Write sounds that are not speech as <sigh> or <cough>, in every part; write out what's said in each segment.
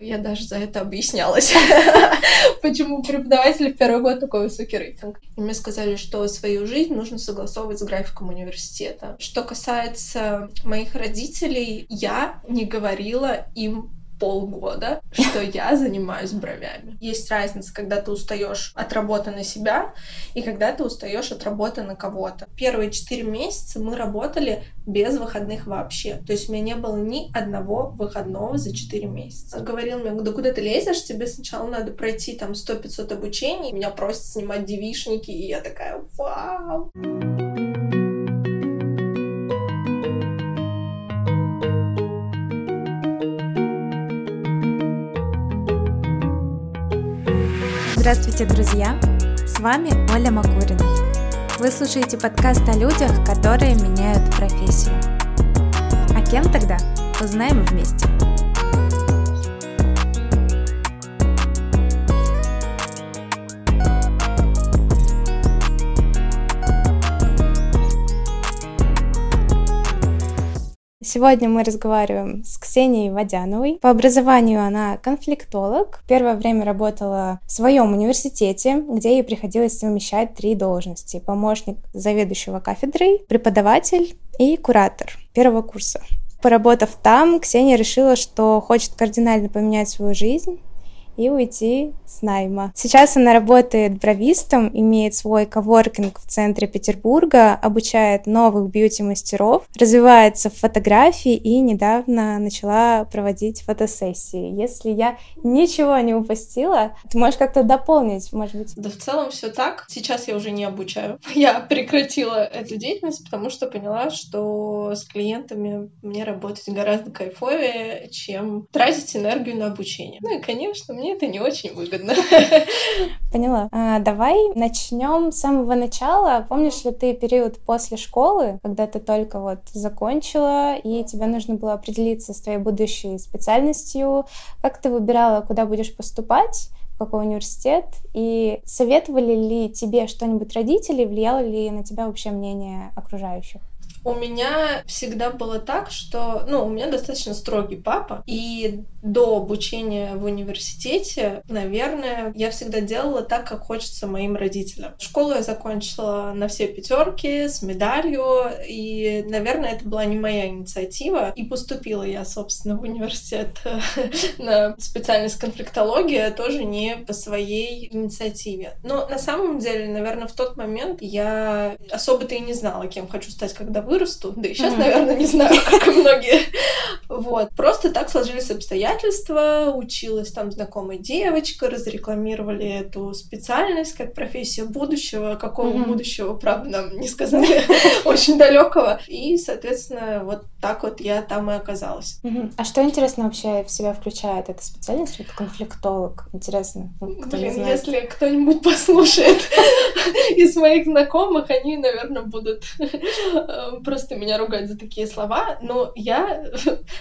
Я даже за это объяснялась, <laughs> почему преподаватель в первый год такой высокий рейтинг. Мне сказали, что свою жизнь нужно согласовывать с графиком университета. Что касается моих родителей, я не говорила им полгода, что я занимаюсь бровями. Есть разница, когда ты устаешь от работы на себя и когда ты устаешь от работы на кого-то. Первые четыре месяца мы работали без выходных вообще. То есть у меня не было ни одного выходного за четыре месяца. Говорил мне, да куда ты лезешь? Тебе сначала надо пройти там 100-500 обучений. Меня просят снимать девишники, и я такая, вау! Здравствуйте, друзья! С вами Оля Макурина. Вы слушаете подкаст о людях, которые меняют профессию. А кем тогда? Узнаем вместе. Сегодня мы разговариваем с Ксенией Водяновой. По образованию она конфликтолог. Первое время работала в своем университете, где ей приходилось совмещать три должности. Помощник заведующего кафедрой, преподаватель и куратор первого курса. Поработав там, Ксения решила, что хочет кардинально поменять свою жизнь и уйти с найма. Сейчас она работает бровистом, имеет свой коворкинг в центре Петербурга, обучает новых бьюти-мастеров, развивается в фотографии и недавно начала проводить фотосессии. Если я ничего не упустила, ты можешь как-то дополнить, может быть? Да в целом все так. Сейчас я уже не обучаю. <laughs> Я прекратила эту деятельность, потому что поняла, что с клиентами мне работать гораздо кайфовее, чем тратить энергию на обучение. Ну и, конечно, мне это не очень выгодно. Поняла. А, давай начнем с самого начала. Помнишь ли ты период после школы, когда ты только вот закончила, и тебе нужно было определиться с твоей будущей специальностью? Как ты выбирала, куда будешь поступать? какой университет, и советовали ли тебе что-нибудь родители, влияло ли на тебя вообще мнение окружающих? У меня всегда было так, что, ну, у меня достаточно строгий папа, и до обучения в университете, наверное, я всегда делала так, как хочется моим родителям. Школу я закончила на все пятерки с медалью, и, наверное, это была не моя инициатива. И поступила я, собственно, в университет <laughs> на специальность конфликтология тоже не по своей инициативе. Но на самом деле, наверное, в тот момент я особо-то и не знала, кем хочу стать, когда вырасту, да и сейчас, mm-hmm. наверное, не знаю, как и многие. Вот. Просто так сложились обстоятельства, училась там знакомая девочка, разрекламировали эту специальность как профессия будущего, какого mm-hmm. будущего, правда, нам не сказали, <laughs> очень далекого. И, соответственно, вот так вот я там и оказалась. А что интересно вообще в себя включает эта специальность? Это конфликтолог. Интересно. Блин, если кто-нибудь послушает <laughs> из моих знакомых, они, наверное, будут э, просто меня ругать за такие слова, но я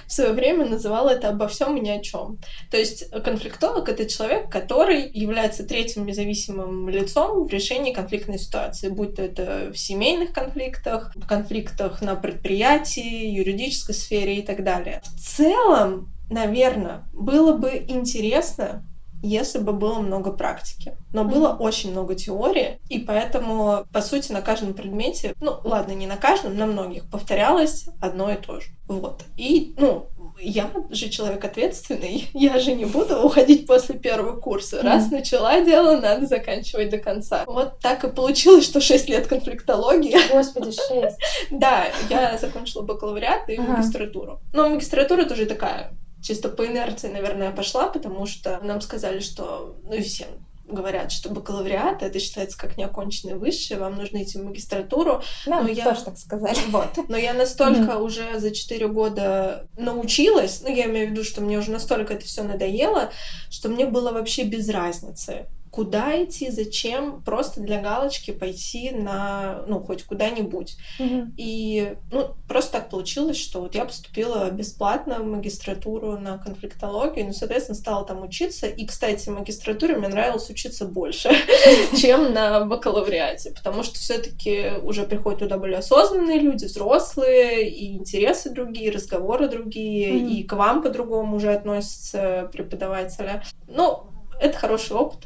в свое время называла это обо всем и ни о чем. То есть конфликтолог — это человек, который является третьим независимым лицом в решении конфликтной ситуации, будь то это в семейных конфликтах, в конфликтах на предприятии, юридической сфере и так далее. В целом, наверное, было бы интересно если бы было много практики. Но было mm-hmm. очень много теории, и поэтому, по сути, на каждом предмете, ну, ладно, не на каждом, на многих повторялось одно и то же. Вот. И, ну, я же человек ответственный, <laughs> я же не буду уходить после первого курса. Раз mm. начала дело, надо заканчивать до конца. Вот так и получилось, что 6 лет конфликтологии. <laughs> Господи, 6. Да, я закончила бакалавриат и магистратуру. Но магистратура тоже такая чисто по инерции, наверное, пошла, потому что нам сказали, что, ну и всем говорят, что бакалавриат это считается как неоконченное высшее, вам нужно идти в магистратуру. Нам но я... тоже так сказали. Вот. Но я настолько mm-hmm. уже за 4 года научилась, ну я имею в виду, что мне уже настолько это все надоело, что мне было вообще без разницы куда идти, зачем, просто для галочки пойти на, ну, хоть куда-нибудь. Мгм. И, ну, просто так получилось, что вот я поступила бесплатно в магистратуру на конфликтологию, ну, соответственно, стала там учиться. И, кстати, в магистратуре мне нравилось учиться больше, <laughs> чем на бакалавриате, потому что все-таки уже приходят туда более осознанные люди, взрослые, и интересы другие, разговоры другие, и к вам по-другому уже относятся преподавателя. Ну, это хороший опыт.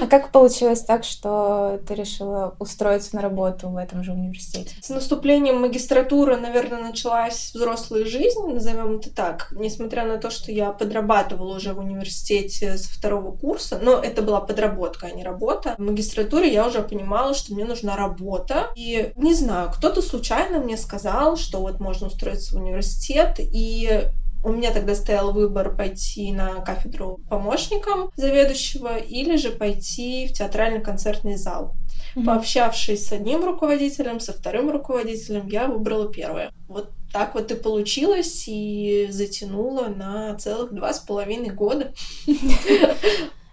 А как получилось так, что ты решила устроиться на работу в этом же университете? С наступлением магистратуры, наверное, началась взрослая жизнь, назовем это так. Несмотря на то, что я подрабатывала уже в университете с второго курса, но это была подработка, а не работа. В магистратуре я уже понимала, что мне нужна работа. И не знаю, кто-то случайно мне сказал, что вот можно устроиться в университет, и у меня тогда стоял выбор пойти на кафедру помощником заведующего или же пойти в театрально-концертный зал. Пообщавшись с одним руководителем, со вторым руководителем, я выбрала первое. Вот так вот и получилось, и затянуло на целых два с половиной года.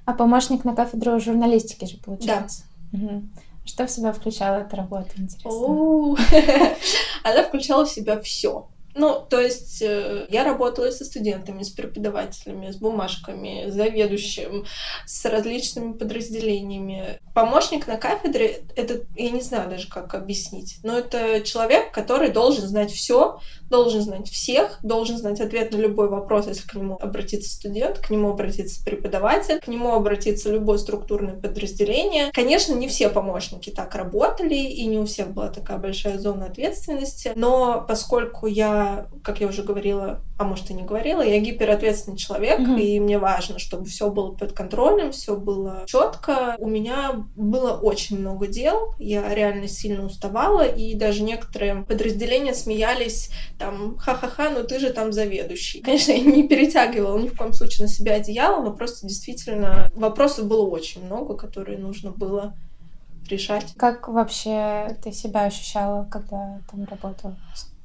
А помощник на кафедру журналистики же получается? Мгм. Что в себя включала эта работа, интересно? <laughs> Она включала в себя все. Ну, то есть э, я работала со студентами, с преподавателями, с бумажками, с заведующим, с различными подразделениями. Помощник на кафедре, это, я не знаю даже, как объяснить, но это человек, который должен знать все, должен знать всех, должен знать ответ на любой вопрос, если к нему обратится студент, к нему обратится преподаватель, к нему обратится любое структурное подразделение. Конечно, не все помощники так работали, и не у всех была такая большая зона ответственности, но поскольку я, как я уже говорила, а может и не говорила, я гиперответственный человек, Мгм. и мне важно, чтобы все было под контролем, все было четко. У меня было очень много дел, я реально сильно уставала, и даже некоторые подразделения смеялись там, ха-ха-ха, ну ты же там заведующий. Конечно, я не перетягивала ни в коем случае на себя одеяло, но просто действительно вопросов было очень много, которые нужно было решать. Как вообще ты себя ощущала, когда там работала?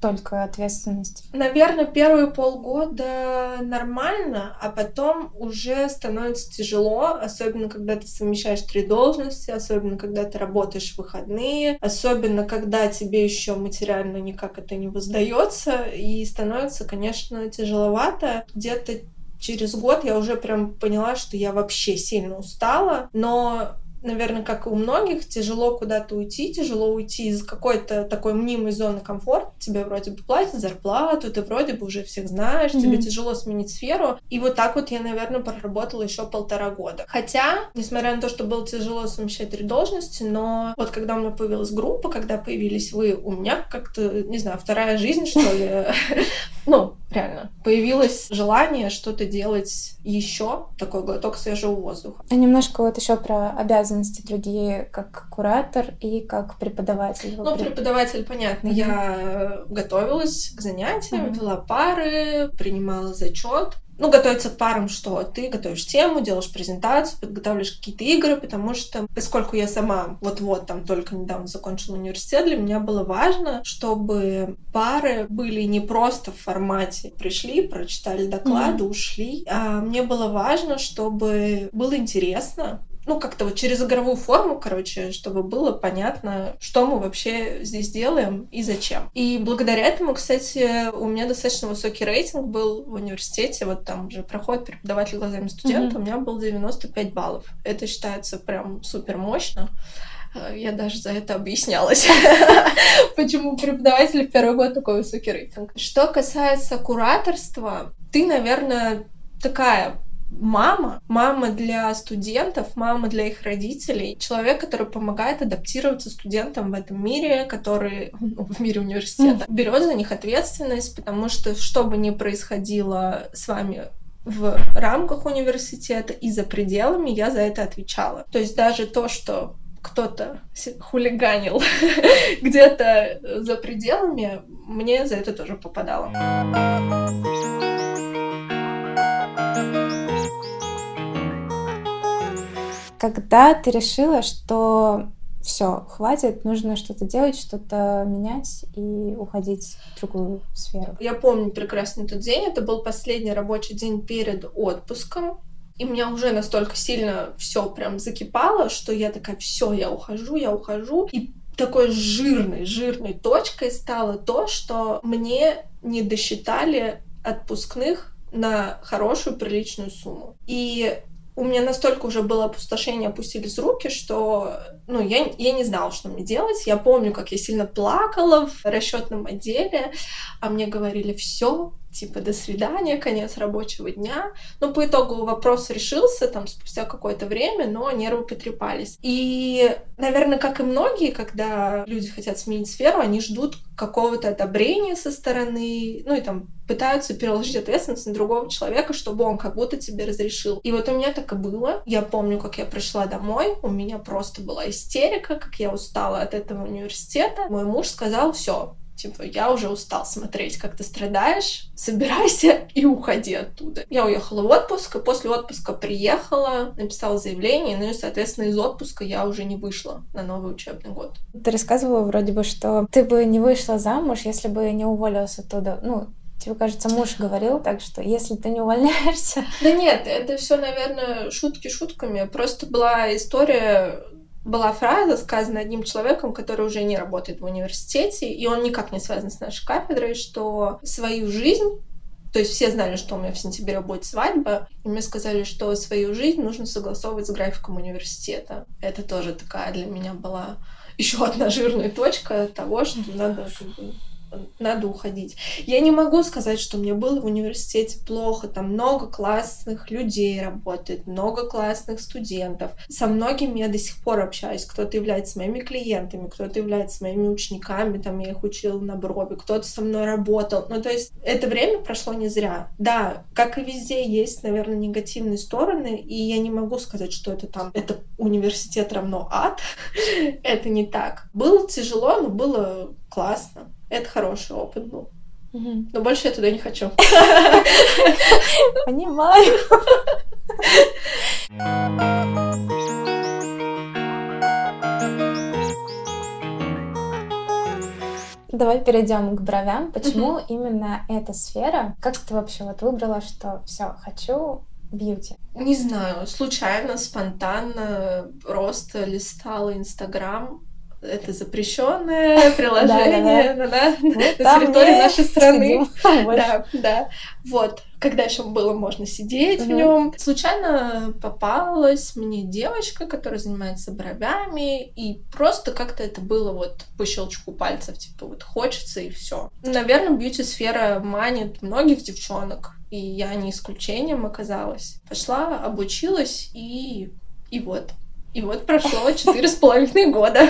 Столько ответственности. Наверное, первые полгода нормально, а потом уже становится тяжело, особенно когда ты совмещаешь три должности, особенно когда ты работаешь в выходные, особенно когда тебе еще материально никак это не воздается, и становится, конечно, тяжеловато. Где-то через год я уже прям поняла, что я вообще сильно устала, но наверное, как и у многих, тяжело куда-то уйти, тяжело уйти из какой-то такой мнимой зоны комфорта. Тебе вроде бы платят зарплату, ты вроде бы уже всех знаешь, тебе Мгм. тяжело сменить сферу. И вот так вот я, наверное, проработала еще полтора года. Хотя, несмотря на то, что было тяжело совмещать три должности, но вот когда у меня появилась группа, когда появились вы, у меня как-то, не знаю, вторая жизнь, что ли. <laughs> Ну, реально, появилось желание что-то делать еще, такой глоток свежего воздуха. А немножко вот еще про обязанности другие, как куратор и как преподаватель. Ну, преподаватель, понятно, Мгм. я готовилась к занятиям, Мгм. вела пары, принимала зачет. Ну, готовиться к парам, что ты готовишь тему, делаешь презентацию, подготавливаешь какие-то игры, потому что, поскольку я сама вот-вот там только недавно закончила университет, для меня было важно, чтобы пары были не просто в формате пришли, прочитали доклады, ушли, а мне было важно, чтобы было интересно, ну, как-то вот через игровую форму, короче, чтобы было понятно, что мы вообще здесь делаем и зачем. И благодаря этому, кстати, у меня достаточно высокий рейтинг был в университете, вот там уже проходит преподаватель глазами студента, Мгм. у меня был 95 баллов. Это считается прям супер мощно. Э, Я даже за это объяснялась, <laughs> почему у преподавателя в первый год такой высокий рейтинг. Что касается кураторства, ты, наверное, такая мама, мама для студентов, мама для их родителей, человек, который помогает адаптироваться студентам в этом мире, который ну, в мире университета берет за них ответственность, потому что что бы ни происходило с вами в рамках университета и за пределами, я за это отвечала. То есть даже то, что кто-то хулиганил <laughs> где-то за пределами, мне за это тоже попадало. Когда ты решила, что все, хватит, нужно что-то делать, что-то менять и уходить в другую сферу. Я помню прекрасно тот день. Это был последний рабочий день перед отпуском. и меня уже настолько сильно все прям закипало, что я такая, все, я ухожу, я ухожу. И такой жирной, жирной точкой стало то, что мне не досчитали отпускных на хорошую, приличную сумму. И у меня настолько уже было опустошение, опустились руки, что ну, я, я не знала, что мне делать. Я помню, как я сильно плакала в расчетном отделе, а мне говорили, все, типа, до свидания, конец рабочего дня. Но по итогу вопрос решился там спустя какое-то время, но нервы потрепались. И, наверное, как и многие, когда люди хотят сменить сферу, они ждут какого-то одобрения со стороны, ну и там пытаются переложить ответственность на другого человека, чтобы он как будто тебе разрешил. И вот у меня так и было. Я помню, как я пришла домой, у меня просто была истерика, как я устала от этого университета. Мой муж сказал, все, Типа, я уже устал смотреть, как ты страдаешь, собирайся и уходи оттуда. Я уехала в отпуск, и после отпуска приехала, написала заявление, ну и, соответственно, из отпуска я уже не вышла на новый учебный год. Ты рассказывала вроде бы, что ты бы не вышла замуж, если бы не уволилась оттуда. Ну, Тебе кажется, муж говорил, так что если ты не увольняешься... Да нет, это все, наверное, шутки шутками. Просто была история была фраза, сказанная одним человеком, который уже не работает в университете, и он никак не связан с нашей кафедрой, что свою жизнь то есть все знали, что у меня в сентябре будет свадьба, и мне сказали, что свою жизнь нужно согласовывать с графиком университета. Это тоже такая для меня была <laughs> еще одна жирная точка того, что надо как бы надо уходить. Я не могу сказать, что мне было в университете плохо. Там много классных людей работает, много классных студентов. Со многими я до сих пор общаюсь. Кто-то является моими клиентами, кто-то является моими учениками. Там я их учила на брови, кто-то со мной работал. Ну, то есть это время прошло не зря. Да, как и везде, есть, наверное, негативные стороны, и я не могу сказать, что это там, это университет равно ад. <laughs> это не так. Было тяжело, но было классно. Это хороший опыт был. Угу. Но больше я туда не хочу. Понимаю. Давай перейдем к бровям. Почему uh именно эта сфера? Как ты вообще вот выбрала, что все хочу бьюти? Не знаю, случайно, спонтанно просто листала Инстаграм это запрещенное <laughs> приложение да, да, да. на территории нашей страны. <laughs> Да, да. Вот, когда еще было можно сидеть угу. в нем. Случайно попалась мне девочка, которая занимается бровями, и просто как-то это было вот по щелчку пальцев, типа вот хочется и все. Наверное, бьюти-сфера манит многих девчонок, и я не исключением оказалась. Пошла, обучилась, и, и вот. И вот прошло четыре с половиной года.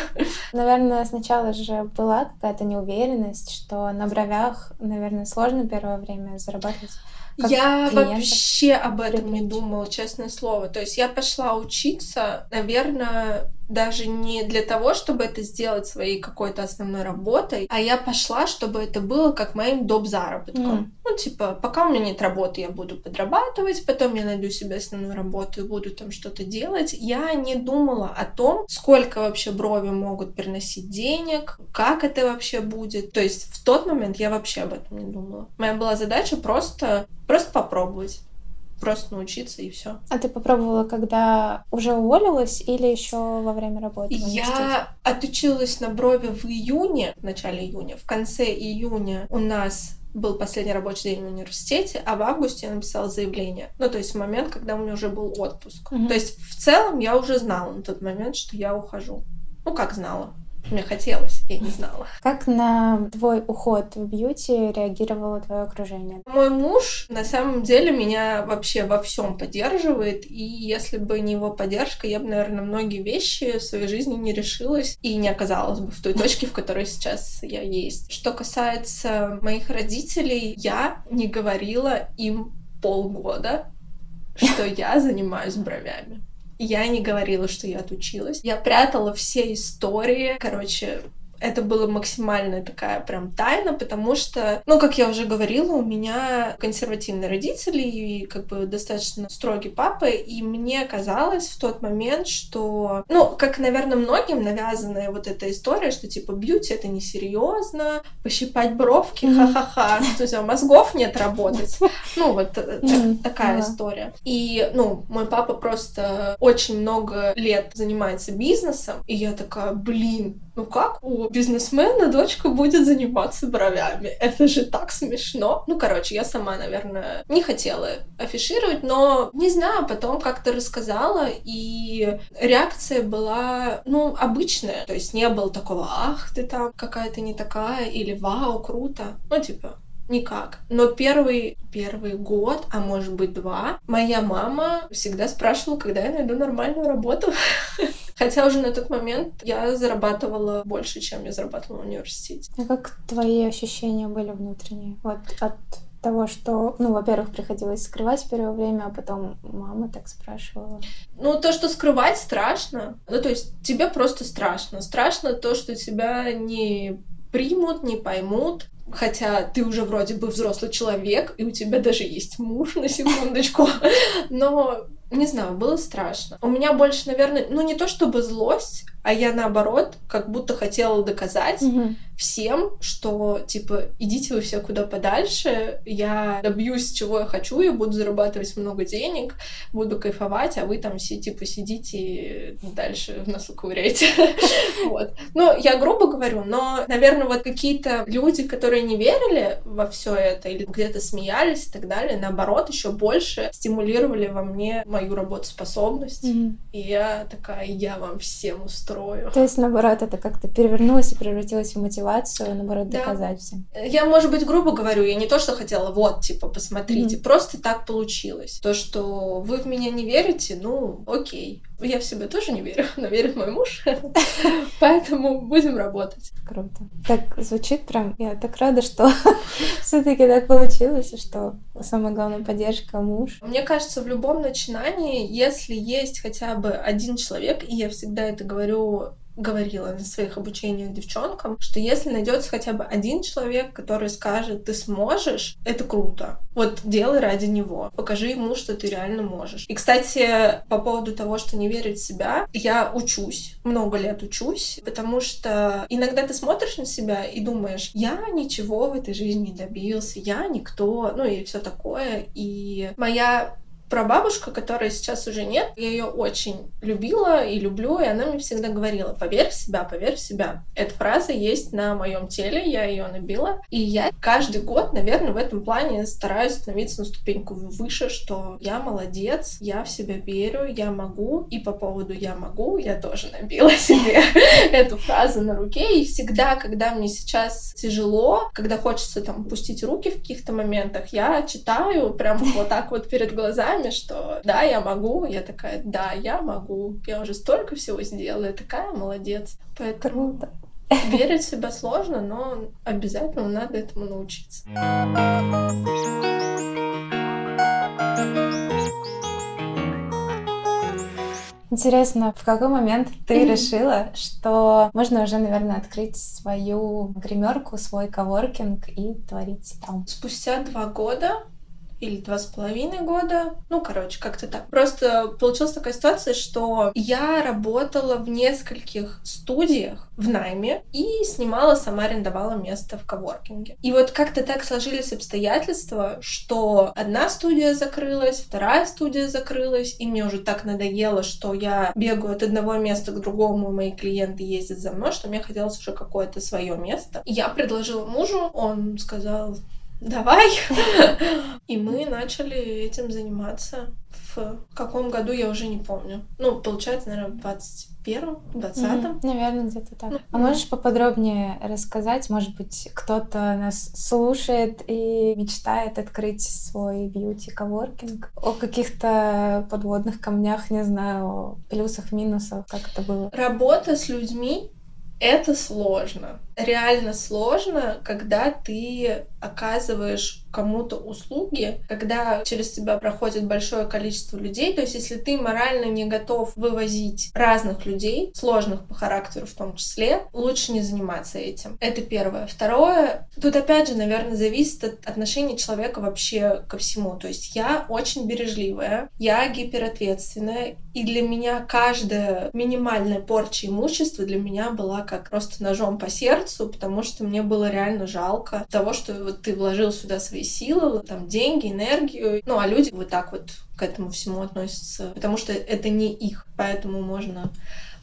Наверное, сначала же была какая-то неуверенность, что на бровях, наверное, сложно первое время зарабатывать. Я вообще об этом не думала, честное слово. То есть я пошла учиться, наверное, даже не для того, чтобы это сделать своей какой-то основной работой, а я пошла, чтобы это было как моим доп. заработком. Mm. Ну, типа, пока у меня нет работы, я буду подрабатывать, потом я найду себе основную работу и буду там что-то делать. Я не думала о том, сколько вообще брови могут приносить денег, как это вообще будет. То есть в тот момент я вообще об этом не думала. Моя была задача просто, просто попробовать просто научиться и все. А ты попробовала, когда уже уволилась или еще во время работы? Я отучилась на брови в июне, в начале июня. В конце июня у нас был последний рабочий день в университете, а в августе я написала заявление. Ну, то есть в момент, когда у меня уже был отпуск. Mm-hmm. То есть в целом я уже знала на тот момент, что я ухожу. Ну, как знала. Мне хотелось, я не знала. Как на твой уход в бьюти реагировало твое окружение? Мой муж на самом деле меня вообще во всем поддерживает, и если бы не его поддержка, я бы, наверное, многие вещи в своей жизни не решилась и не оказалась бы в той точке, в которой сейчас я есть. Что касается моих родителей, я не говорила им полгода, что я занимаюсь бровями. Я не говорила, что я отучилась. Я прятала все истории. Короче, это было максимально такая прям тайна, потому что, ну, как я уже говорила, у меня консервативные родители и как бы достаточно строгий папа, и мне казалось в тот момент, что, ну, как, наверное, многим навязанная вот эта история, что типа бьюти это несерьезно, пощипать бровки, ха-ха-ха, то есть мозгов нет работать. <laughs> Ну, вот э, такая история. И, ну, мой папа просто очень много лет занимается бизнесом, и я такая, блин, ну как у бизнесмена дочка будет заниматься бровями? Это же так смешно. Ну, короче, я сама, наверное, не хотела афишировать, но не знаю, потом как-то рассказала, и реакция была, ну, обычная. То есть не было такого, ах, ты там какая-то не такая, или вау, круто. Ну, типа, никак. Но первый, первый год, а может быть два, моя мама всегда спрашивала, когда я найду нормальную работу. <laughs> <laughs> Хотя уже на тот момент я зарабатывала больше, чем я зарабатывала в университете. А как твои ощущения были внутренние? Вот от того, что, ну, во-первых, приходилось скрывать первое время, а потом мама так спрашивала. Ну, то, что скрывать страшно. Ну, то есть тебе просто страшно. Страшно то, что тебя не примут, не поймут, хотя ты уже вроде бы взрослый человек, и у тебя даже есть муж <laughs> на секундочку, но не знаю, было страшно. У меня больше, наверное, ну не то чтобы злость, а я наоборот, как будто хотела доказать mm-hmm. Всем, что типа идите вы все куда подальше, я добьюсь чего я хочу, я буду зарабатывать много денег, буду кайфовать, а вы там все типа сидите дальше в носу ковыряете. <laughs> вот. Ну, я грубо говорю, но, наверное, вот какие-то люди, которые не верили во все это или где-то смеялись и так далее, наоборот, еще больше стимулировали во мне мою работоспособность. Mm-hmm. И я такая, я вам всем устрою. То есть, наоборот, это как-то перевернулось и превратилось в мотивацию, наоборот, да. доказать всем. Я, может быть, грубо говорю, я не то, что хотела, вот, типа, посмотрите, mm-hmm. просто так получилось. То, что вы в меня не верите, ну, окей. Я в себя тоже не верю, <laughs> но верит мой муж. <laughs> Поэтому будем работать. Круто. Так звучит прям. Я так рада, что <laughs> все-таки так получилось, что самая главная поддержка муж. Мне кажется, в любом начинании, если есть хотя бы один человек, и я всегда это говорю говорила на своих обучениях девчонкам, что если найдется хотя бы один человек, который скажет, ты сможешь, это круто. Вот делай ради него. Покажи ему, что ты реально можешь. И, кстати, по поводу того, что не верить в себя, я учусь. Много лет учусь, потому что иногда ты смотришь на себя и думаешь, я ничего в этой жизни не добился, я никто, ну и все такое. И моя прабабушка, которой сейчас уже нет, я ее очень любила и люблю, и она мне всегда говорила, поверь в себя, поверь в себя. Эта фраза есть на моем теле, я ее набила, и я каждый год, наверное, в этом плане стараюсь становиться на ступеньку выше, что я молодец, я в себя верю, я могу, и по поводу я могу, я тоже набила <laughs> себе эту фразу на руке, и всегда, когда мне сейчас тяжело, когда хочется там пустить руки в каких-то моментах, я читаю прям вот так вот перед глазами, глазами, что да, я могу. Я такая, да, я могу. Я уже столько всего сделала, я такая молодец. Поэтому Круто. верить в себя сложно, но обязательно надо этому научиться. Интересно, в какой момент ты решила, что можно уже, наверное, открыть свою гримерку, свой коворкинг и творить там? Спустя два года или два с половиной года. Ну, короче, как-то так. Просто получилась такая ситуация, что я работала в нескольких студиях в найме и снимала, сама арендовала место в коворкинге. И вот как-то так сложились обстоятельства, что одна студия закрылась, вторая студия закрылась, и мне уже так надоело, что я бегаю от одного места к другому, мои клиенты ездят за мной, что мне хотелось уже какое-то свое место. Я предложила мужу, он сказал, давай. <laughs> И мы начали этим заниматься. В каком году, я уже не помню. Ну, получается, наверное, в 21-м, 20-м. Mm, наверное, где-то так. Mm. А можешь поподробнее рассказать? Может быть, кто-то нас слушает и мечтает открыть свой бьюти-коворкинг? О каких-то подводных камнях, не знаю, плюсах, минусах, как это было? Работа с людьми это сложно. Реально сложно, когда ты оказываешь кому-то услуги, когда через тебя проходит большое количество людей, то есть если ты морально не готов вывозить разных людей, сложных по характеру в том числе, лучше не заниматься этим. Это первое. Второе, тут опять же, наверное, зависит от отношения человека вообще ко всему. То есть я очень бережливая, я гиперответственная, и для меня каждая минимальная порча имущества для меня была как просто ножом по сердцу, потому что мне было реально жалко того, что вот ты вложил сюда свои силы, там деньги, энергию, ну а люди вот так вот к этому всему относятся, потому что это не их, поэтому можно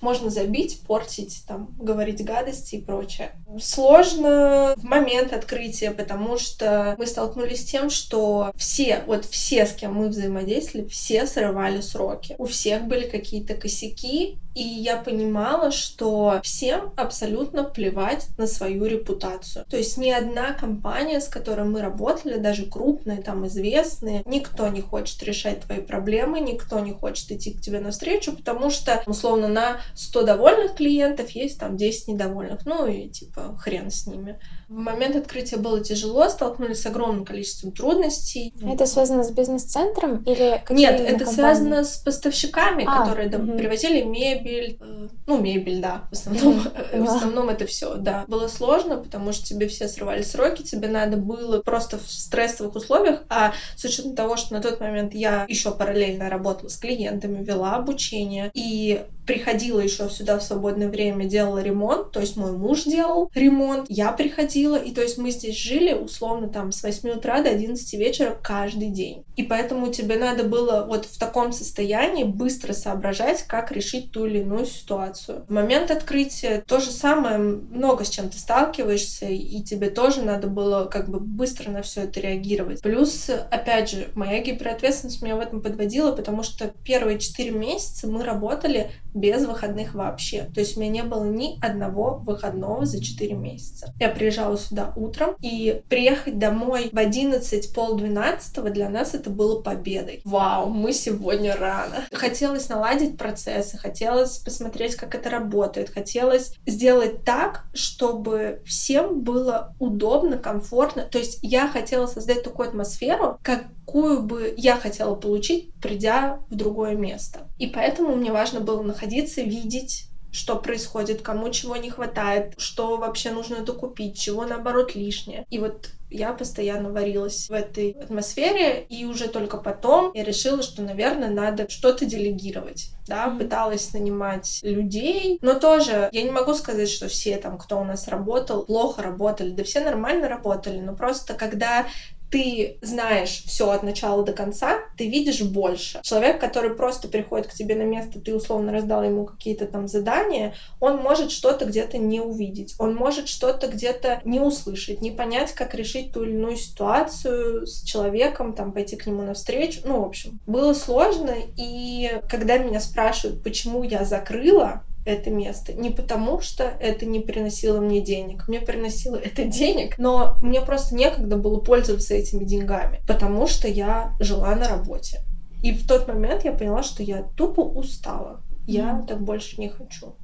можно забить, портить, там, говорить гадости и прочее. Сложно в момент открытия, потому что мы столкнулись с тем, что все, вот все, с кем мы взаимодействовали, все срывали сроки. У всех были какие-то косяки, и я понимала, что всем абсолютно плевать на свою репутацию. То есть ни одна компания, с которой мы работали, даже крупные, там известные, никто не хочет решать твои проблемы, никто не хочет идти к тебе навстречу, потому что, условно, на 100 довольных клиентов есть там 10 недовольных. Ну и типа хрен с ними. В момент открытия было тяжело, столкнулись с огромным количеством трудностей. Это связано с бизнес-центром или Нет, это компании? связано с поставщиками, а, которые угу. привозили мебель, э, ну мебель, да, в основном, в основном это все, да. Было сложно, потому что тебе все срывали сроки, тебе надо было просто в стрессовых условиях, а с учетом того, что на тот момент я еще параллельно работала с клиентами, вела обучение и приходила еще сюда в свободное время, делала ремонт, то есть мой муж делал ремонт, я приходила, и то есть мы здесь жили условно там с 8 утра до 11 вечера каждый день. И поэтому тебе надо было вот в таком состоянии быстро соображать, как решить ту или иную ситуацию. В момент открытия то же самое, много с чем ты сталкиваешься, и тебе тоже надо было как бы быстро на все это реагировать. Плюс, опять же, моя гиперответственность меня в этом подводила, потому что первые 4 месяца мы работали без выходных вообще. То есть у меня не было ни одного выходного за 4 месяца. Я приезжала сюда утром, и приехать домой в 11, полдвенадцатого для нас это было победой. Вау, мы сегодня рано. Хотелось наладить процессы, хотелось посмотреть, как это работает, хотелось сделать так, чтобы всем было удобно, комфортно. То есть я хотела создать такую атмосферу, как какую бы я хотела получить, придя в другое место. И поэтому мне важно было находиться, видеть что происходит, кому чего не хватает, что вообще нужно докупить, чего наоборот лишнее. И вот я постоянно варилась в этой атмосфере, и уже только потом я решила, что, наверное, надо что-то делегировать. Да, пыталась нанимать людей, но тоже я не могу сказать, что все там, кто у нас работал, плохо работали, да все нормально работали, но просто когда ты знаешь все от начала до конца, ты видишь больше. Человек, который просто приходит к тебе на место, ты условно раздал ему какие-то там задания, он может что-то где-то не увидеть, он может что-то где-то не услышать, не понять, как решить ту или иную ситуацию с человеком, там пойти к нему навстречу. Ну, в общем, было сложно, и когда меня спрашивают, почему я закрыла, это место. Не потому, что это не приносило мне денег. Мне приносило это денег, но мне просто некогда было пользоваться этими деньгами, потому что я жила на работе. И в тот момент я поняла, что я тупо устала. Я mm. так больше не хочу.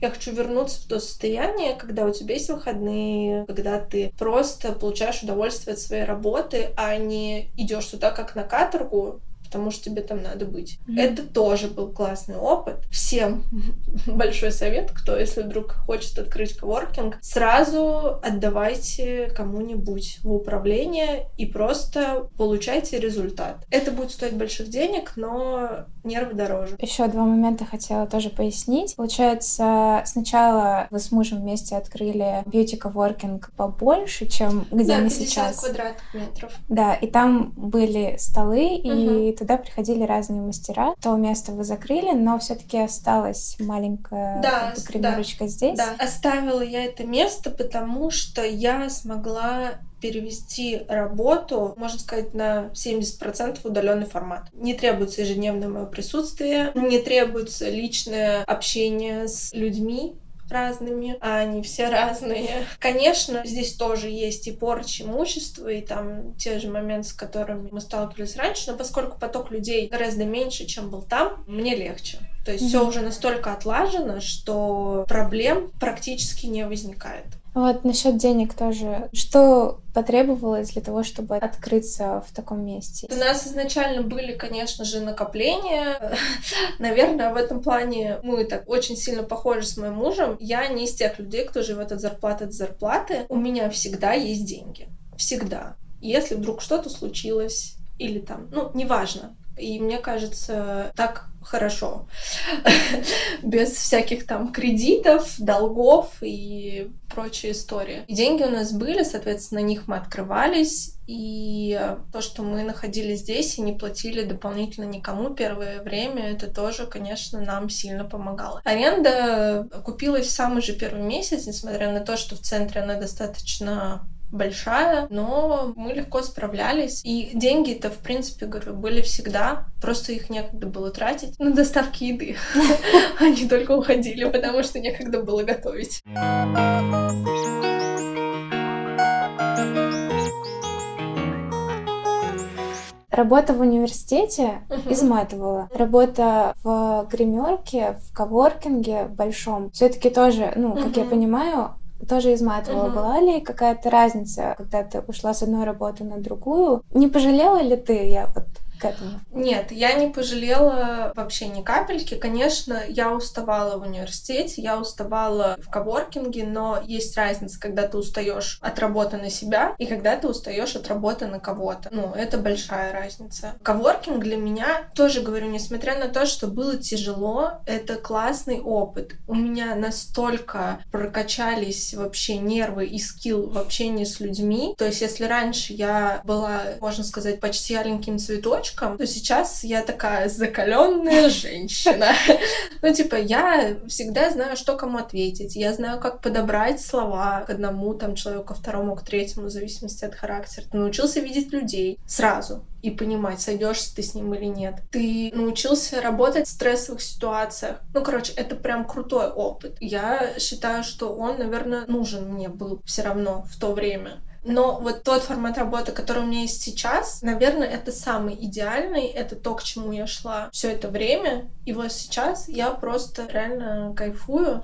Я хочу вернуться в то состояние, когда у тебя есть выходные, когда ты просто получаешь удовольствие от своей работы, а не идешь туда как на каторгу, потому что тебе там надо быть. Mm-hmm. Это тоже был классный опыт. Всем <laughs> большой совет, кто, если вдруг хочет открыть коворкинг, сразу отдавайте кому-нибудь в управление и просто получайте результат. Это будет стоить больших денег, но нервы дороже. Еще два момента хотела тоже пояснить. Получается, сначала вы с мужем вместе открыли бьюти-коворкинг побольше, чем где да, мы сейчас. квадратных метров. Да, и там были столы, и туда приходили разные мастера. То место вы закрыли, но все-таки осталась маленькая да, как бы, гримерочка да, здесь. Да, оставила я это место, потому что я смогла перевести работу, можно сказать, на 70% удаленный формат. Не требуется ежедневное мое присутствие, не требуется личное общение с людьми, разными, а они все разные. Конечно, здесь тоже есть и порча имущества, и там те же моменты, с которыми мы сталкивались раньше, но поскольку поток людей гораздо меньше, чем был там, мне легче. То есть mm-hmm. все уже настолько отлажено, что проблем практически не возникает. Вот насчет денег тоже. Что потребовалось для того, чтобы открыться в таком месте? У нас изначально были, конечно же, накопления. <laughs> Наверное, в этом плане мы так очень сильно похожи с моим мужем. Я не из тех людей, кто живет от зарплаты до зарплаты. У меня всегда есть деньги. Всегда. Если вдруг что-то случилось, или там, ну, неважно, и мне кажется, так хорошо. <laughs> Без всяких там кредитов, долгов и прочие истории. И деньги у нас были, соответственно, на них мы открывались. И то, что мы находились здесь и не платили дополнительно никому первое время, это тоже, конечно, нам сильно помогало. Аренда купилась в самый же первый месяц, несмотря на то, что в центре она достаточно большая, но мы легко справлялись. И деньги-то, в принципе, говорю, были всегда, просто их некогда было тратить на доставки еды. <laughs> Они только уходили, потому что некогда было готовить. Работа в университете uh-huh. изматывала. Работа в гримерке, в коворкинге большом, все-таки тоже, ну, как uh-huh. я понимаю, тоже изматывала. Угу. Была ли какая-то разница, когда ты ушла с одной работы на другую? Не пожалела ли ты? Я вот к этому? Нет, я не пожалела вообще ни капельки. Конечно, я уставала в университете, я уставала в коворкинге, но есть разница, когда ты устаешь от работы на себя и когда ты устаешь от работы на кого-то. Ну, это большая разница. Коворкинг для меня, тоже говорю, несмотря на то, что было тяжело, это классный опыт. У меня настолько прокачались вообще нервы и скилл в общении с людьми. То есть, если раньше я была, можно сказать, почти аленьким цветочком, девочкам, то сейчас я такая закаленная женщина. <laughs> Ну, типа, я всегда знаю, что кому ответить. Я знаю, как подобрать слова к одному там человеку, второму, к третьему, в зависимости от характера. Ты научился видеть людей сразу и понимать, сойдешься ты с ним или нет. Ты научился работать в стрессовых ситуациях. Ну, короче, это прям крутой опыт. Я считаю, что он, наверное, нужен мне был все равно в то время. Но вот тот формат работы, который у меня есть сейчас, наверное, это самый идеальный, это то, к чему я шла все это время. И вот сейчас я просто реально кайфую.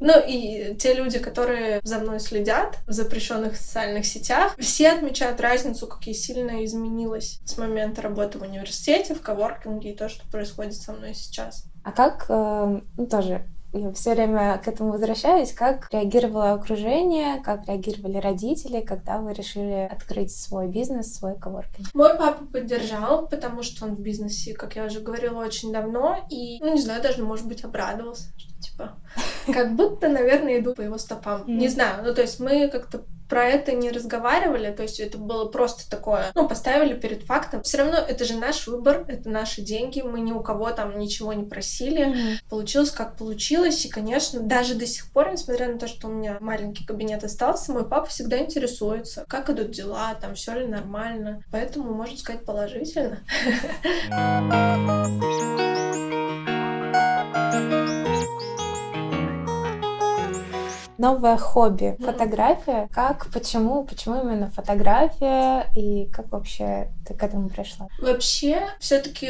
Ну и те люди, которые за мной следят в запрещенных социальных сетях, все отмечают разницу, как я сильно изменилась с момента работы в университете, в коворкинге и то, что происходит со мной сейчас. А как, э, ну тоже я все время к этому возвращаюсь. Как реагировало окружение, как реагировали родители, когда вы решили открыть свой бизнес, свой коворкинг? Мой папа поддержал, потому что он в бизнесе, как я уже говорила, очень давно. И, ну, не знаю, даже, может быть, обрадовался, типа, как будто, наверное, иду по его стопам. Не знаю, ну, то есть мы как-то про это не разговаривали, то есть это было просто такое, ну, поставили перед фактом. Все равно это же наш выбор, это наши деньги, мы ни у кого там ничего не просили. Mm-hmm. Получилось как получилось, и, конечно, даже до сих пор, несмотря на то, что у меня маленький кабинет остался, мой папа всегда интересуется, как идут дела, там все ли нормально. Поэтому, можно сказать, положительно. <laughs> новое хобби — фотография. Как, почему, почему именно фотография и как вообще ты к этому пришла? Вообще, все таки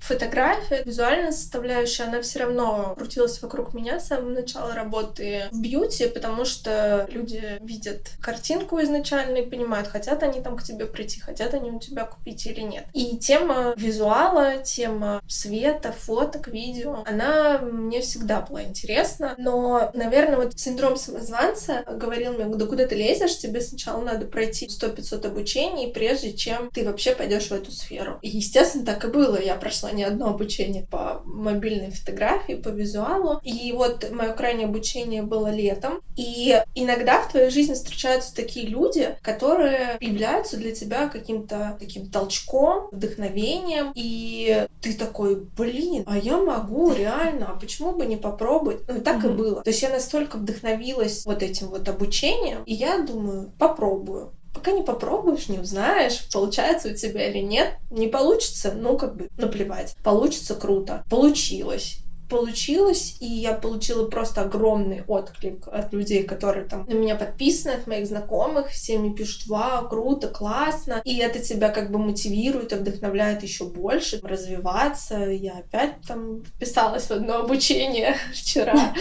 фотография, визуальная составляющая, она все равно крутилась вокруг меня с самого начала работы в бьюти, потому что люди видят картинку изначально и понимают, хотят они там к тебе прийти, хотят они у тебя купить или нет. И тема визуала, тема света, фоток, видео, она мне всегда была интересна, но, наверное, вот синдром самозванца говорил мне, да куда ты лезешь, тебе сначала надо пройти 100-500 обучений, прежде чем ты вообще пойдешь в эту сферу. И, естественно, так и было. Я прошла не одно обучение по мобильной фотографии, по визуалу. И вот мое крайнее обучение было летом. И иногда в твоей жизни встречаются такие люди, которые являются для тебя каким-то таким толчком, вдохновением. И ты такой, блин, а я могу реально, а почему бы не попробовать? Ну, и так mm-hmm. и было. То есть я настолько вдохновилась вдохновилась вот этим вот обучением, и я думаю, попробую. Пока не попробуешь, не узнаешь, получается у тебя или нет. Не получится, ну как бы наплевать. Получится круто. Получилось получилось, и я получила просто огромный отклик от людей, которые там на меня подписаны, от моих знакомых, все мне пишут, вау, круто, классно, и это тебя как бы мотивирует и вдохновляет еще больше развиваться. Я опять там вписалась в одно обучение <laughs> вчера.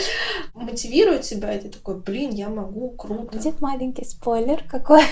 Мотивирует тебя, и ты такой, блин, я могу, круто. Будет маленький спойлер какой?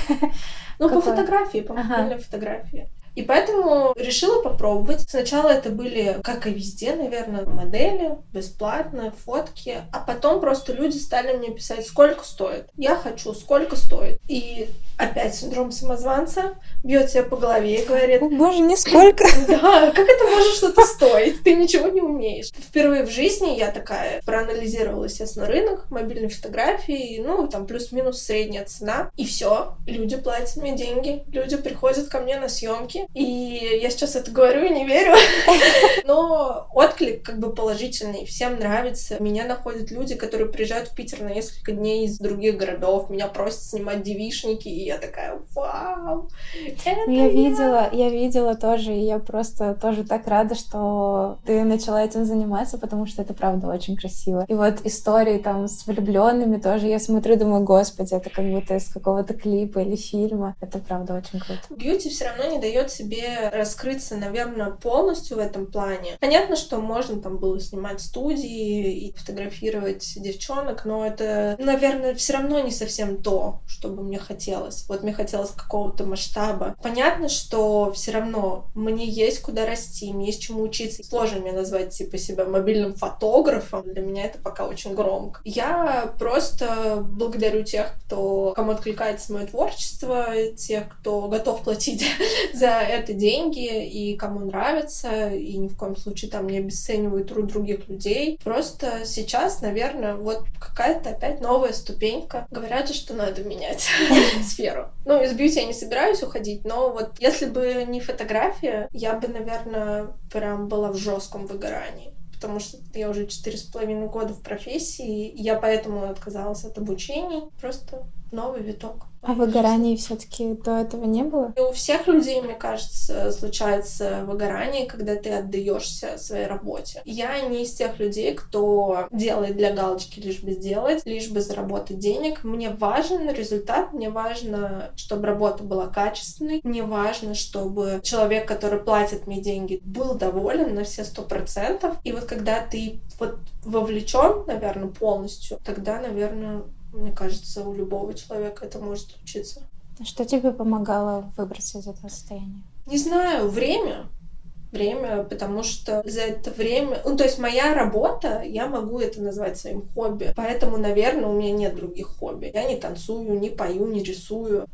Ну, по фотографии, по ага. фотографии. И поэтому решила попробовать. Сначала это были, как и везде, наверное, модели, бесплатные фотки. А потом просто люди стали мне писать, сколько стоит. Я хочу, сколько стоит. И опять синдром самозванца бьет тебя по голове и говорит... О, боже, нисколько. <laughs> Да, как это может что-то стоить? Ты ничего не умеешь. Впервые в жизни я такая проанализировала, естественно, рынок мобильной фотографии, ну, там плюс-минус средняя цена. И все, люди платят мне деньги, люди приходят ко мне на съемки, и я сейчас это говорю и не верю. <laughs> Но отклик как бы положительный, всем нравится. Меня находят люди, которые приезжают в Питер на несколько дней из других городов, меня просят снимать девишники, и я такая, вау, это я, я видела, я видела тоже, и я просто тоже так рада, что ты начала этим заниматься, потому что это правда очень красиво. И вот истории там с влюбленными тоже я смотрю, думаю, господи, это как будто из какого-то клипа или фильма. Это правда очень круто. Бьюти все равно не дает себе раскрыться, наверное, полностью в этом плане. Понятно, что можно там было снимать студии и фотографировать девчонок, но это, наверное, все равно не совсем то, что бы мне хотелось. Вот мне хотелось какого-то масштаба. Понятно, что все равно мне есть куда расти, мне есть чему учиться. Сложно мне назвать типа себя мобильным фотографом. Для меня это пока очень громко. Я просто благодарю тех, кто кому откликается мое творчество, тех, кто готов платить <laughs> за это деньги и кому нравится, и ни в коем случае там не обесцениваю труд других людей. Просто сейчас, наверное, вот какая-то опять новая ступенька. Говорят же, что надо менять <laughs> сферу. Ну, из бьюти я не собираюсь уходить, но вот если бы не фотография, я бы, наверное, прям была в жестком выгорании потому что я уже четыре с половиной года в профессии, и я поэтому отказалась от обучений. Просто новый виток. А выгорание все-таки до этого не было? И у всех людей, мне кажется, случается выгорание, когда ты отдаешься своей работе. Я не из тех людей, кто делает для галочки лишь бы сделать, лишь бы заработать денег. Мне важен результат, мне важно, чтобы работа была качественной, мне важно, чтобы человек, который платит мне деньги, был доволен на все сто процентов. И вот когда ты вот вовлечен, наверное, полностью, тогда, наверное, мне кажется, у любого человека это может случиться. Что тебе помогало выбраться из этого состояния? Не знаю, время. Время, потому что за это время... Ну, то есть моя работа, я могу это назвать своим хобби. Поэтому, наверное, у меня нет других хобби. Я не танцую, не пою, не рисую.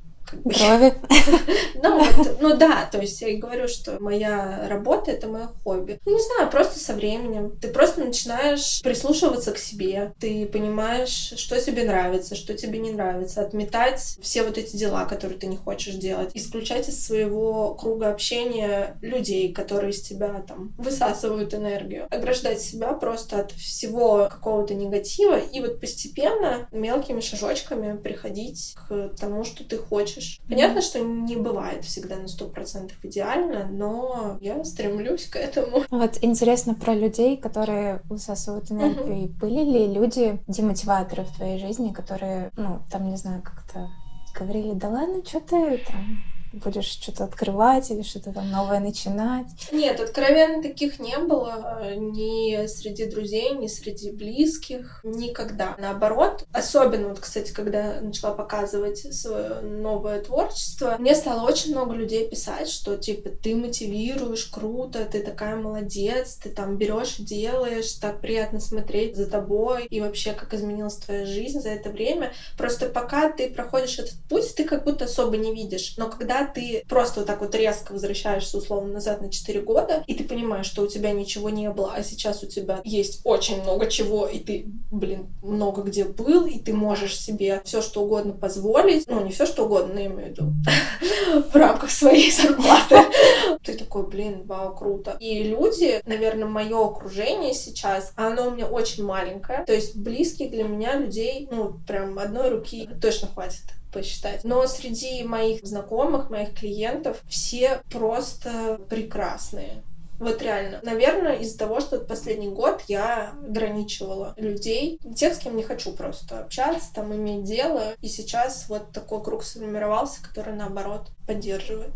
Брови. <laughs> ну, вот, ну да, то есть я говорю, что моя работа — это мое хобби. Ну, не знаю, просто со временем. Ты просто начинаешь прислушиваться к себе. Ты понимаешь, что тебе нравится, что тебе не нравится. Отметать все вот эти дела, которые ты не хочешь делать. Исключать из своего круга общения людей, которые из тебя там высасывают энергию. Ограждать себя просто от всего какого-то негатива и вот постепенно мелкими шажочками приходить к тому, что ты хочешь хочешь. Понятно, что не бывает всегда на сто процентов идеально, но я стремлюсь к этому. Вот интересно про людей, которые высасывают энергию. Угу. Были ли люди демотиваторы в твоей жизни, которые, ну, там, не знаю, как-то говорили, да ладно, что ты там будешь что-то открывать или что-то там новое начинать? Нет, откровенно таких не было э, ни среди друзей, ни среди близких, никогда. Наоборот, особенно вот, кстати, когда начала показывать свое новое творчество, мне стало очень много людей писать, что типа ты мотивируешь, круто, ты такая молодец, ты там берешь делаешь, так приятно смотреть за тобой и вообще как изменилась твоя жизнь за это время. Просто пока ты проходишь этот путь, ты как будто особо не видишь. Но когда ты просто вот так вот резко возвращаешься условно назад на 4 года, и ты понимаешь, что у тебя ничего не было, а сейчас у тебя есть очень много чего, и ты, блин, много где был, и ты можешь себе все что угодно позволить, ну, не все что угодно, но я имею в виду <laughs> в рамках своей зарплаты. <laughs> Ты такой, блин, вау, круто. И люди, наверное, мое окружение сейчас, оно у меня очень маленькое, то есть близких для меня людей, ну, прям одной руки точно хватит посчитать. Но среди моих знакомых, моих клиентов все просто прекрасные Вот реально. Наверное, из-за того, что последний год я ограничивала людей, тех, с кем не хочу просто общаться, там иметь дело. И сейчас вот такой круг сформировался, который, наоборот, поддерживает.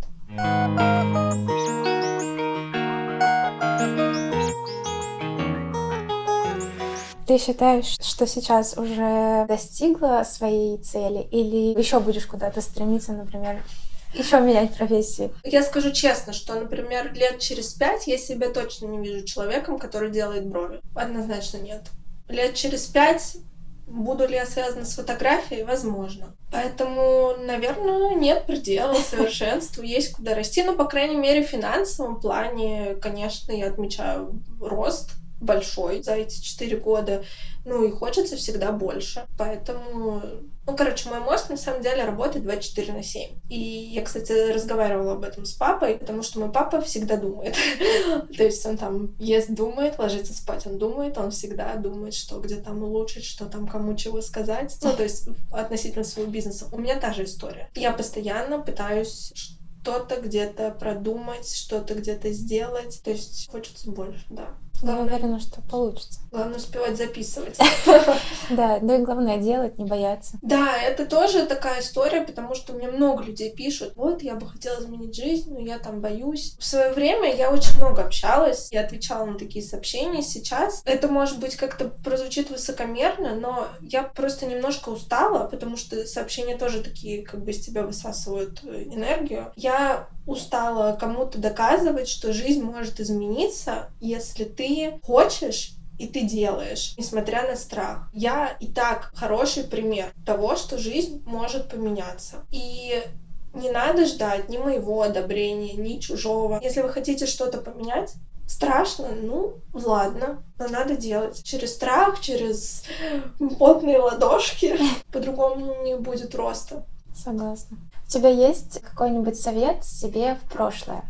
Ты считаешь, что сейчас уже достигла своей цели или еще будешь куда-то стремиться, например, еще менять профессии? Я скажу честно, что, например, лет через пять я себя точно не вижу человеком, который делает брови. Однозначно нет. Лет через пять Буду ли я связана с фотографией? Возможно. Поэтому, наверное, нет предела <laughs> совершенству, есть куда расти. Но, по крайней мере, в финансовом плане, конечно, я отмечаю рост большой за эти четыре года. Ну и хочется всегда больше. Поэтому, ну, короче, мой мозг на самом деле работает 24 на 7. И я, кстати, разговаривала об этом с папой, потому что мой папа всегда думает. <laughs> То есть он там ест, думает, ложится спать, он думает, он всегда думает, что где там улучшить, что там кому чего сказать. Ну, то есть относительно своего бизнеса. У меня та же история. Я постоянно пытаюсь что-то где-то продумать, что-то где-то сделать. То есть хочется больше, да. Я уверена, что получится. Главное успевать записывать. <laughs> Да, ну и главное делать, не бояться. Да, это тоже такая история, потому что мне много людей пишут, вот, я бы хотела изменить жизнь, но я там боюсь. В свое время я очень много общалась, я отвечала на такие сообщения. Сейчас это, может быть, как-то прозвучит высокомерно, но я просто немножко устала, потому что сообщения тоже такие, как бы из тебя высасывают э, энергию. Я устала кому-то доказывать, что жизнь может измениться, если ты хочешь и ты делаешь, несмотря на страх. Я и так хороший пример того, что жизнь может поменяться. И не надо ждать ни моего одобрения, ни чужого. Если вы хотите что-то поменять, страшно, ну ладно, но надо делать. Через страх, через потные ладошки. <laughs> По-другому не будет роста. Согласна. У тебя есть какой-нибудь совет себе в прошлое?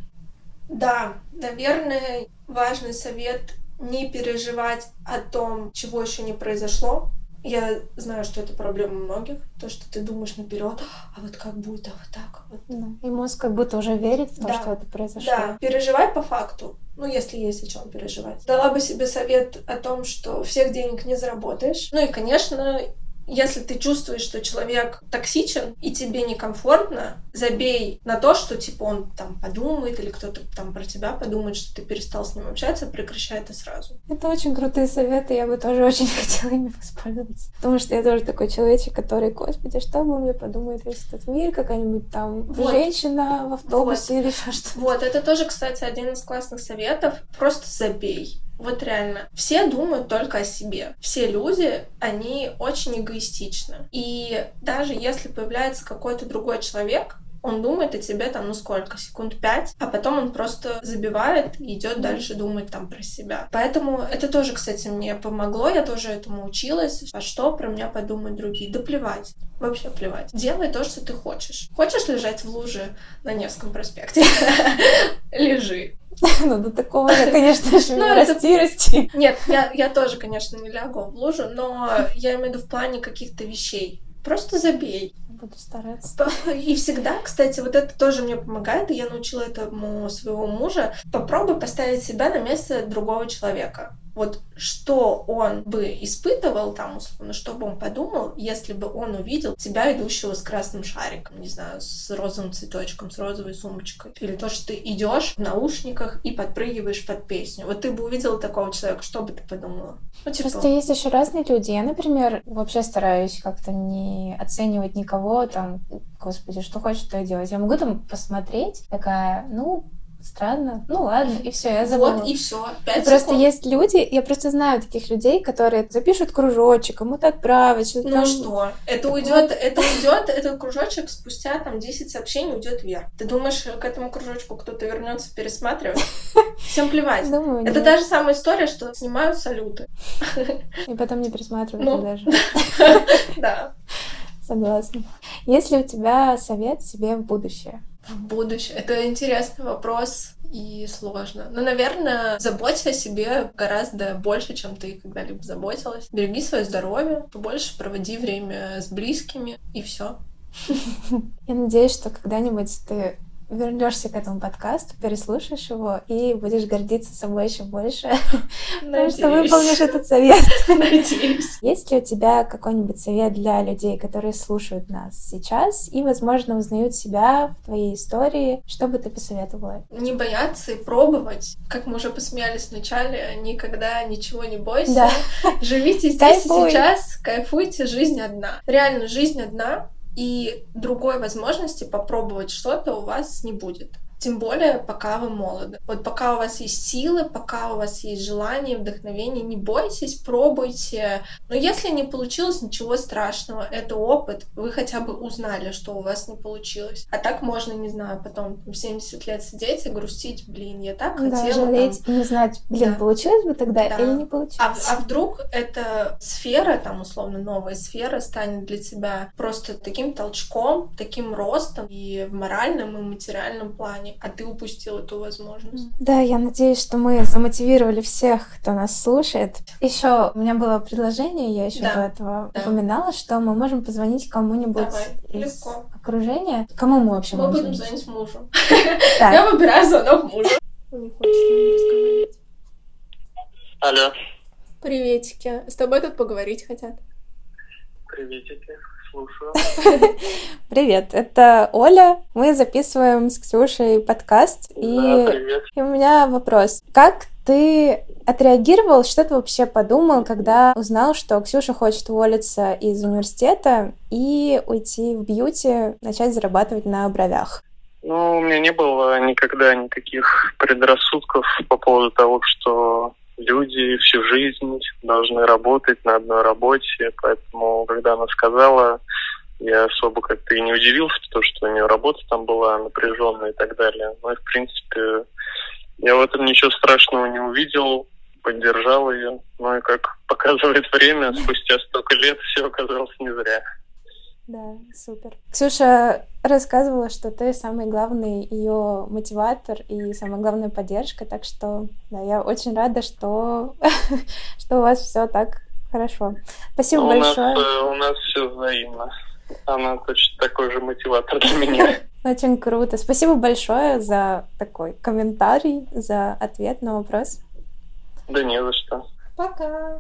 Да, наверное, важный совет не переживать о том, чего еще не произошло. Я знаю, что это проблема многих, то, что ты думаешь наперед, а вот как будет, а вот так вот. Да. И мозг как будто уже верит в то, да. что это произошло. Да, переживай по факту, ну, если есть о чем переживать. Дала бы себе совет о том, что всех денег не заработаешь. Ну и, конечно, если ты чувствуешь, что человек токсичен и тебе некомфортно, забей на то, что типа он там подумает или кто-то там про тебя подумает, что ты перестал с ним общаться, прекращай это сразу. Это очень крутые советы, я бы тоже <laughs> очень хотела ими воспользоваться. Потому что я тоже такой человечек, который, господи, что обо мне подумает весь этот мир, какая-нибудь там вот. женщина в автобусе вот. или еще что-то. Вот, это тоже, кстати, один из классных советов. Просто забей. Вот реально. Все думают только о себе. Все люди, они очень эгоистичны. И даже если появляется какой-то другой человек, он думает о тебе там, ну сколько, секунд пять, а потом он просто забивает и идет дальше думать там про себя. Поэтому это тоже, кстати, мне помогло, я тоже этому училась. А что про меня подумают другие? Да плевать. Вообще плевать. Делай то, что ты хочешь. Хочешь лежать в луже на Невском проспекте? <laughs> Лежи. <laughs> Ну, до такого я, конечно же, <laughs> ну, расти, расти. <laughs> Нет, я, я тоже, конечно, не лягу в лужу, но я имею в виду в плане каких-то вещей. Просто забей. Буду стараться. И всегда, кстати, вот это тоже мне помогает, и я научила этому своего мужа. Попробуй поставить себя на место другого человека вот что он бы испытывал там, условно, что бы он подумал, если бы он увидел тебя, идущего с красным шариком, не знаю, с розовым цветочком, с розовой сумочкой. Или то, что ты идешь в наушниках и подпрыгиваешь под песню. Вот ты бы увидела такого человека, что бы ты подумала? Ну, типа... Просто есть еще разные люди. Я, например, вообще стараюсь как-то не оценивать никого, там, господи, что хочешь, то и делать. Я могу там посмотреть, такая, ну, странно. Ну ладно, и все, я забыла. Вот, и все. Просто есть люди, я просто знаю таких людей, которые запишут кружочек, кому-то отправят. Что ну там... что? Это уйдет, это уйдет, этот кружочек спустя там 10 сообщений уйдет вверх. Ты думаешь, к этому кружочку кто-то вернется пересматривать? <laughs> Всем плевать. Думаю, это нет. та же самая история, что снимают салюты. И потом не пересматривают ну, даже. <laughs> Да. Согласна. Есть ли у тебя совет себе в будущее? В будущее? Это интересный вопрос и сложно. Но, наверное, заботься о себе гораздо больше, чем ты когда-либо заботилась. Береги свое здоровье, побольше проводи время с близкими, и все. <laughs> Я надеюсь, что когда-нибудь ты вернешься к этому подкасту, переслушаешь его и будешь гордиться собой еще больше, <laughs> потому что выполнишь этот совет. <laughs> <laughs> Надеюсь. Есть ли у тебя какой-нибудь совет для людей, которые слушают нас сейчас и, возможно, узнают себя в твоей истории? Что бы ты посоветовала? Не бояться и пробовать. Как мы уже посмеялись вначале, никогда ничего не бойся. Да. Живите здесь Кайфуй. сейчас, кайфуйте, жизнь одна. Реально, жизнь одна, и другой возможности попробовать что-то у вас не будет. Тем более, пока вы молоды. Вот пока у вас есть силы, пока у вас есть желание, вдохновение, не бойтесь, пробуйте. Но если не получилось, ничего страшного. Это опыт. Вы хотя бы узнали, что у вас не получилось. А так можно, не знаю, потом в 70 лет сидеть и грустить. Блин, я так Да, хотела. там, жалеть и не знать, блин, Да. получилось бы тогда Да. или не а, получилось. а вдруг эта сфера, там, условно, новая сфера станет для тебя просто таким толчком, таким ростом и в моральном, и материальном плане, а ты упустил эту возможность. Да, я надеюсь, что мы замотивировали всех, кто нас слушает. Еще у меня было предложение, я еще Да. до этого Да. упоминала, что мы можем позвонить кому-нибудь Давай, из легко. окружения. Кому мы вообще Мы можем будем звонить мужу. <laughs> Я выбираю звонок мужу. Не хочет с. Алло, Приветики. С тобой тут поговорить хотят. приветики, слушаю. <laughs> Привет, это Оля. Мы записываем с Ксюшей подкаст. Да, И, привет. и у меня вопрос. Как ты отреагировал, что ты вообще подумал, когда узнал, что Ксюша хочет уволиться из университета и уйти в бьюти, начать зарабатывать на бровях? Ну, у меня не было никогда никаких предрассудков по поводу того, что люди всю жизнь должны работать на одной работе, поэтому, когда она сказала, я особо как-то и не удивился, потому что у нее работа там была напряженная и так далее. Ну и, в принципе, я в этом ничего страшного не увидел, поддержал ее. Ну и как показывает время, спустя столько лет все оказалось не зря. Да, супер. Ксюша рассказывала, что ты самый главный ее мотиватор и самая главная поддержка, так что да, я очень рада, что, <laughs> что у вас все так хорошо. Спасибо у нас, большое. э, у нас все взаимно. Она точно такой же мотиватор для меня. <laughs> Очень круто. Спасибо большое за такой комментарий, за ответ на вопрос. Да не за что. Пока.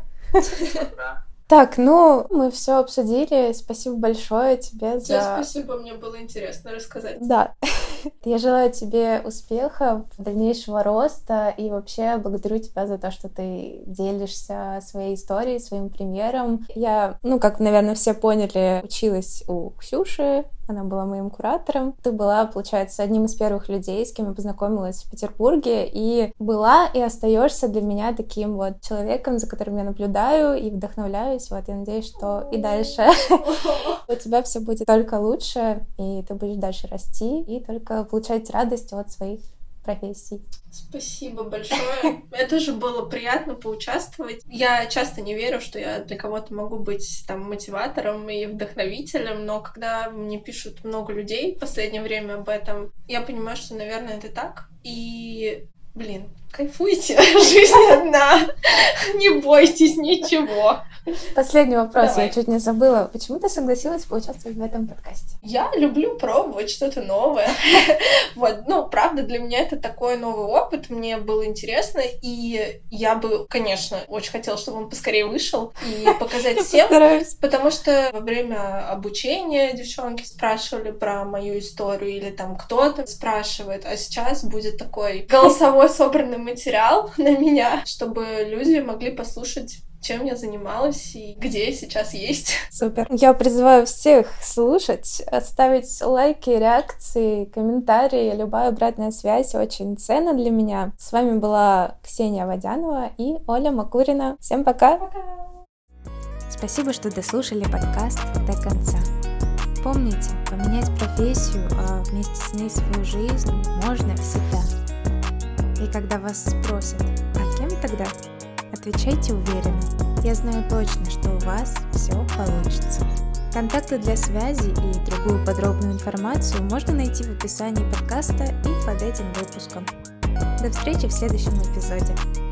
Да. <laughs> Так, ну, мы все обсудили. Спасибо большое тебе Тебе за... спасибо, мне было интересно рассказать. Да. <laughs> Я желаю тебе успехов, дальнейшего роста и вообще благодарю тебя за то, что ты делишься своей историей, своим примером. Я, ну, как, наверное, все поняли, училась у Ксюши, она была моим куратором. Ты была, получается, одним из первых людей, с кем я познакомилась в Петербурге, и была и остаешься для меня таким вот человеком, за которым я наблюдаю и вдохновляюсь. Вот, я надеюсь, что и дальше <laughs> у тебя все будет только лучше, и ты будешь дальше расти, и только получать радость от своих профессий. Спасибо большое. <laughs> Это же было приятно поучаствовать. Я часто не верю, что я для кого-то могу быть там мотиватором и вдохновителем, но когда мне пишут много людей в последнее время об этом, я понимаю, что, наверное, это так. И, блин, кайфуйте, <laughs> жизнь одна, не бойтесь ничего. Последний вопрос, Давай. я чуть не забыла. Почему ты согласилась поучаствовать в этом подкасте? Я люблю пробовать что-то новое. <laughs> Вот, ну, правда, для меня это такой новый опыт, мне было интересно, и я бы, конечно, очень хотела, чтобы он поскорее вышел и <laughs> показать всем. Потому что во время обучения девчонки спрашивали про мою историю, или там кто-то спрашивает, а сейчас будет такой голосовой собранный материал <laughs> на меня, чтобы люди могли послушать чем я занималась и где я сейчас есть. <laughs> Супер. Я призываю всех слушать, оставить лайки, реакции, комментарии. Любая обратная связь очень ценна для меня. С вами была Ксения Водянова и Оля Макурина. Всем пока! Пока! Спасибо, что дослушали подкаст до конца. Помните, поменять профессию, а вместе с ней свою жизнь можно всегда. И когда вас спросят, а кем тогда? Отвечайте уверенно. Я знаю точно, что у вас все получится. Контакты для связи и другую подробную информацию можно найти в описании подкаста и под этим выпуском. До встречи в следующем эпизоде.